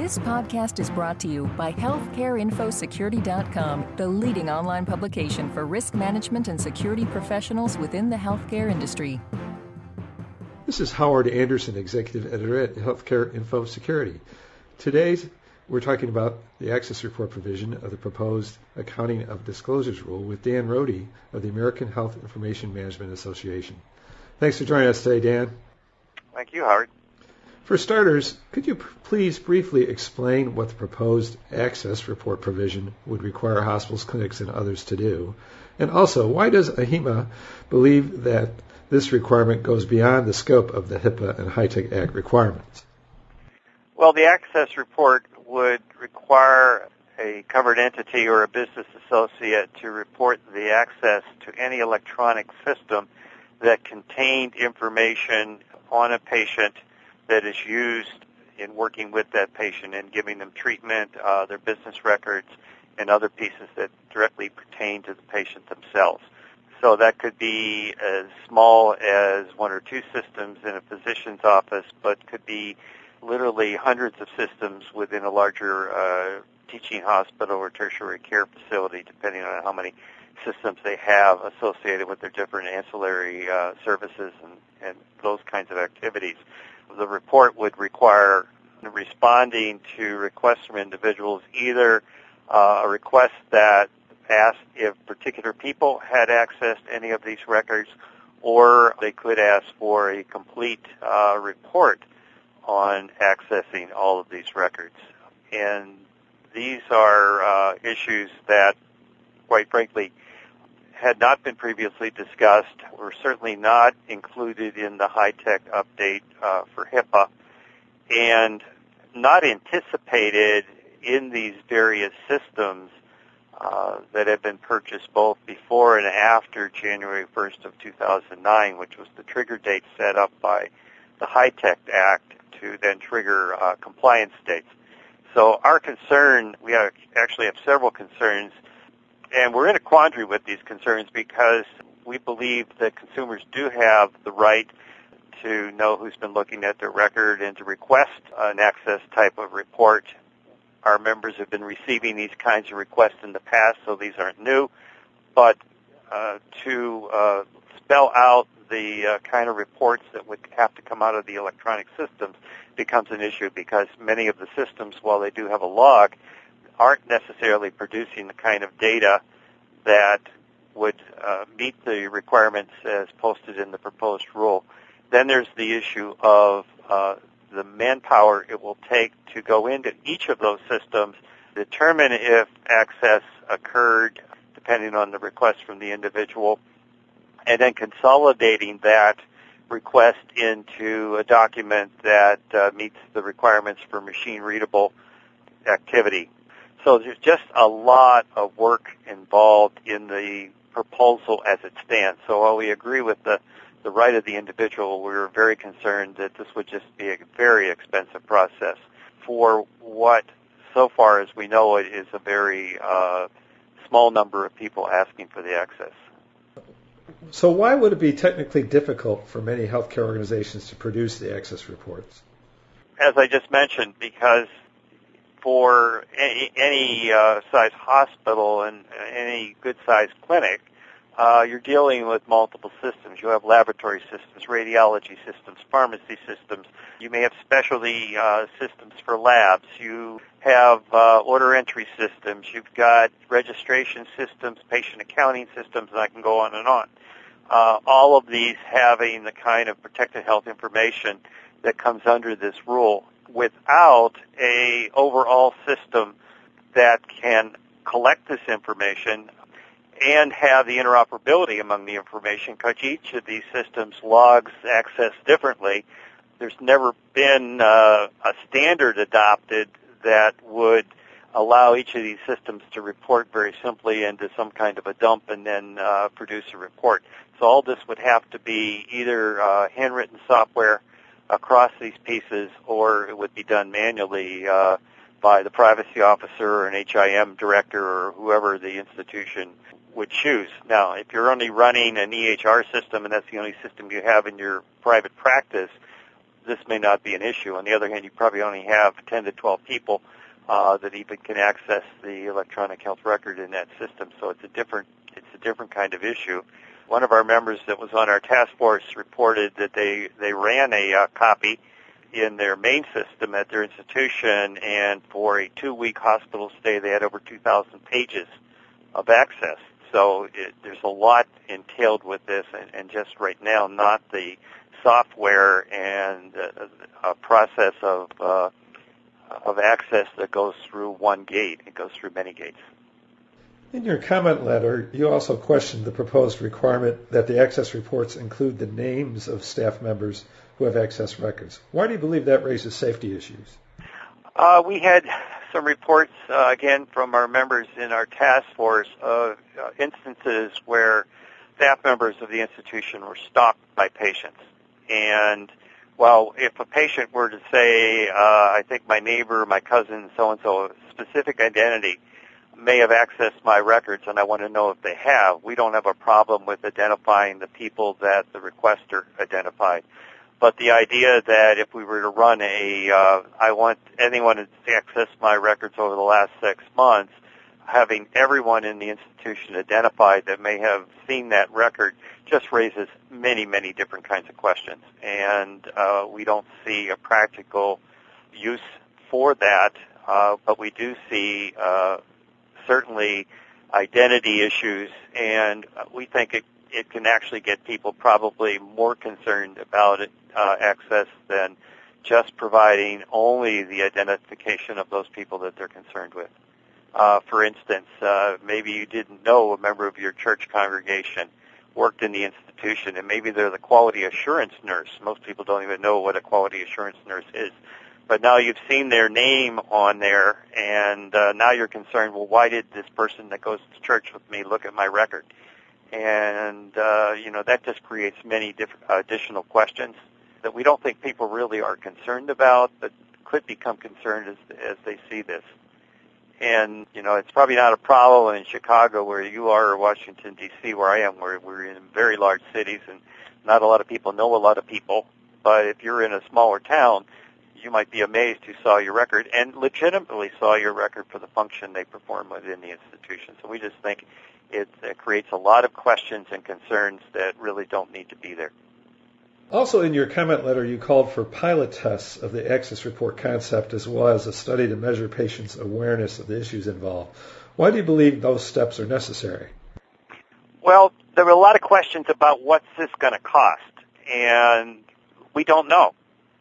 This podcast is brought to you by HealthcareInfoSecurity.com, the leading online publication for risk management and security professionals within the healthcare industry. This is Howard Anderson, Executive Editor at Healthcare Info Security. Today, we're talking about the access report provision of the proposed Accounting of Disclosures rule with Dan Rode of the American Health Information Management Association. Thanks for joining us today, Dan. Thank you, Howard. For starters, could you please briefly explain what the proposed access report provision would require hospitals, clinics, and others to do? And also, why does AHIMA believe that this requirement goes beyond the scope of the HIPAA and HITECH Act requirements? Well, the access report would require a covered entity or a business associate to report the access to any electronic system that contained information on a patient that is used in working with that patient and giving them treatment, uh, their business records, and other pieces that directly pertain to the patient themselves. So that could be as small as one or two systems in a physician's office, but could be literally hundreds of systems within a larger uh, teaching hospital or tertiary care facility, depending on how many systems they have associated with their different ancillary uh, services and, and those kinds of activities the report would require responding to requests from individuals either uh, a request that asked if particular people had access to any of these records or they could ask for a complete uh, report on accessing all of these records. And these are uh, issues that, quite frankly, had not been previously discussed, were certainly not included in the HITECH update uh, for HIPAA, and not anticipated in these various systems uh, that have been purchased both before and after January 1st of 2009, which was the trigger date set up by the HITECH Act to then trigger uh, compliance dates. So our concern, we actually have several concerns and we're in a quandary with these concerns because we believe that consumers do have the right to know who's been looking at their record and to request an access type of report. Our members have been receiving these kinds of requests in the past, so these aren't new. But uh, to uh, spell out the uh, kind of reports that would have to come out of the electronic systems becomes an issue because many of the systems, while they do have a log, aren't necessarily producing the kind of data that would uh, meet the requirements as posted in the proposed rule. Then there's the issue of uh, the manpower it will take to go into each of those systems, determine if access occurred depending on the request from the individual, and then consolidating that request into a document that uh, meets the requirements for machine readable activity. So there's just a lot of work involved in the proposal as it stands. So while we agree with the, the right of the individual, we're very concerned that this would just be a very expensive process for what, so far as we know it, is a very uh, small number of people asking for the access. So why would it be technically difficult for many healthcare organizations to produce the access reports? As I just mentioned, because for any, any uh, size hospital and any good sized clinic, uh, you're dealing with multiple systems. You have laboratory systems, radiology systems, pharmacy systems. You may have specialty uh, systems for labs. You have uh, order entry systems. You've got registration systems, patient accounting systems, and I can go on and on. Uh, all of these having the kind of protected health information that comes under this rule without a overall system that can collect this information and have the interoperability among the information because each of these systems logs access differently. There's never been uh, a standard adopted that would allow each of these systems to report very simply into some kind of a dump and then uh, produce a report. So all this would have to be either uh, handwritten software across these pieces, or it would be done manually uh, by the privacy officer or an HIM director or whoever the institution would choose. Now, if you're only running an EHR system and that's the only system you have in your private practice, this may not be an issue. On the other hand, you probably only have 10 to 12 people uh, that even can access the electronic health record in that system. So it's a different it's a different kind of issue. One of our members that was on our task force reported that they they ran a uh, copy in their main system at their institution, and for a two-week hospital stay, they had over 2,000 pages of access. So it, there's a lot entailed with this, and, and just right now, not the software and uh, a process of uh, of access that goes through one gate. It goes through many gates. In your comment letter, you also questioned the proposed requirement that the access reports include the names of staff members who have access records. Why do you believe that raises safety issues? Uh, we had some reports, uh, again, from our members in our task force of uh, instances where staff members of the institution were stalked by patients. And well, if a patient were to say, uh, I think my neighbor, my cousin, so and so, specific identity may have accessed my records and I want to know if they have, we don't have a problem with identifying the people that the requester identified. But the idea that if we were to run a, uh, I want anyone to access my records over the last six months, having everyone in the institution identified that may have seen that record just raises many, many different kinds of questions. And uh, we don't see a practical use for that, uh, but we do see uh, certainly identity issues, and we think it, it can actually get people probably more concerned about it, uh, access than just providing only the identification of those people that they're concerned with. Uh, for instance, uh, maybe you didn't know a member of your church congregation worked in the institution, and maybe they're the quality assurance nurse. Most people don't even know what a quality assurance nurse is. But now you've seen their name on there, and uh, now you're concerned. Well, why did this person that goes to church with me look at my record? And uh, you know that just creates many different additional questions that we don't think people really are concerned about, but could become concerned as as they see this. And, you know, it's probably not a problem in Chicago where you are or Washington, D.C., where I am, where we're in very large cities and not a lot of people know a lot of people. But if you're in a smaller town, you might be amazed who saw your record and legitimately saw your record for the function they perform within the institution. So we just think it, it creates a lot of questions and concerns that really don't need to be there. Also, in your comment letter, you called for pilot tests of the access report concept as well as a study to measure patients' awareness of the issues involved. Why do you believe those steps are necessary? Well, there were a lot of questions about what's this going to cost, and we don't know.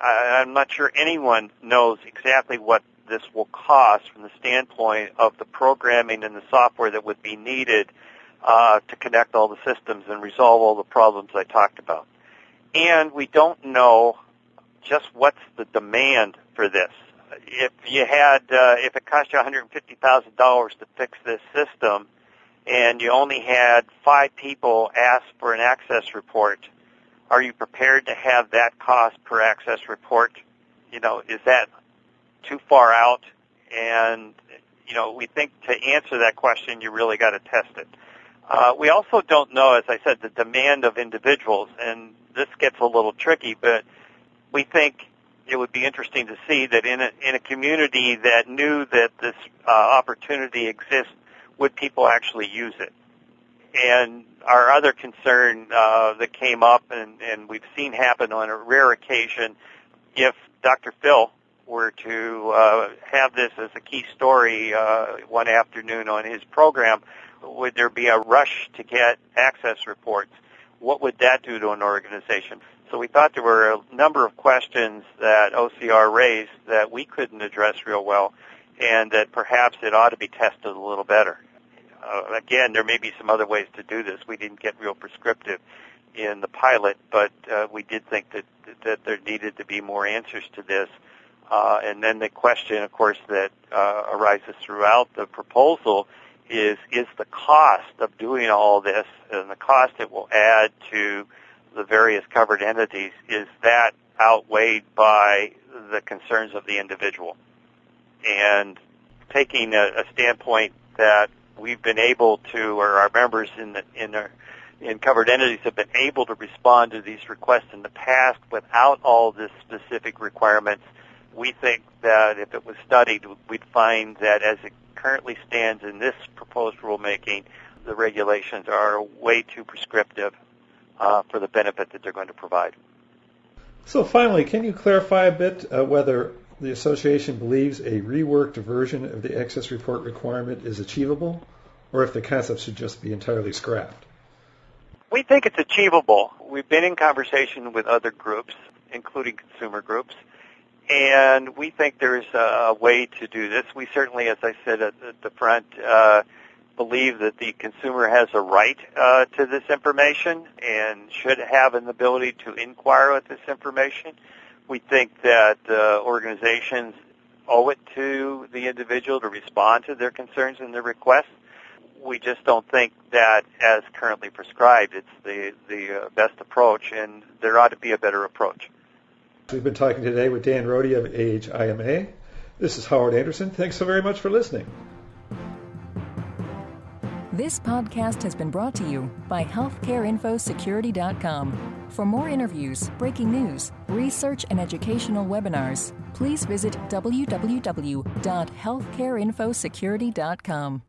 I'm not sure anyone knows exactly what this will cost from the standpoint of the programming and the software that would be needed uh, to connect all the systems and resolve all the problems I talked about and we don't know just what's the demand for this. If you had, uh, if it cost you $150,000 to fix this system, and you only had five people ask for an access report, are you prepared to have that cost per access report? You know, is that too far out? And you know, we think to answer that question, you really got to test it. Uh, we also don't know, as I said, the demand of individuals, and this gets a little tricky, but we think it would be interesting to see that in a, in a community that knew that this uh, opportunity exists, would people actually use it? And our other concern uh, that came up, and, and we've seen happen on a rare occasion, if Dr. Phil were to uh, have this as a key story uh, one afternoon on his program, would there be a rush to get access reports? what would that do to an organization? So we thought there were a number of questions that OCR raised that we couldn't address real well and that perhaps it ought to be tested a little better. Uh, again, there may be some other ways to do this. We didn't get real prescriptive in the pilot, but uh, we did think that that there needed to be more answers to this. Uh, and then the question, of course, that uh, arises throughout the proposal is is the cost of doing all this and the cost it will add to the various covered entities is that outweighed by the concerns of the individual and taking a, a standpoint that we've been able to or our members in the in and covered entities have been able to respond to these requests in the past without all the specific requirements. We think that if it was studied, we'd find that as it currently stands in this proposed rulemaking, the regulations are way too prescriptive uh, for the benefit that they're going to provide. So finally, can you clarify a bit uh, whether the association believes a reworked version of the access report requirement is achievable, or if the concept should just be entirely scrapped? We think it's achievable. We've been in conversation with other groups, including consumer groups, and we think there's a way to do this. We certainly, as I said at the front, uh, believe that the consumer has a right uh, to this information and should have an ability to inquire with this information. We think that uh, organizations owe it to the individual to respond to their concerns and their requests. We just don't think that, as currently prescribed, it's the the uh, best approach, and there ought to be a better approach. We've been talking today with Dan Rode of AHIMA. This is Howard Anderson. Thanks so very much for listening. This podcast has been brought to you by HealthcareInfoSecurity.com. For more interviews, breaking news, research, and educational webinars, please visit www.healthcareinfosecurity.com.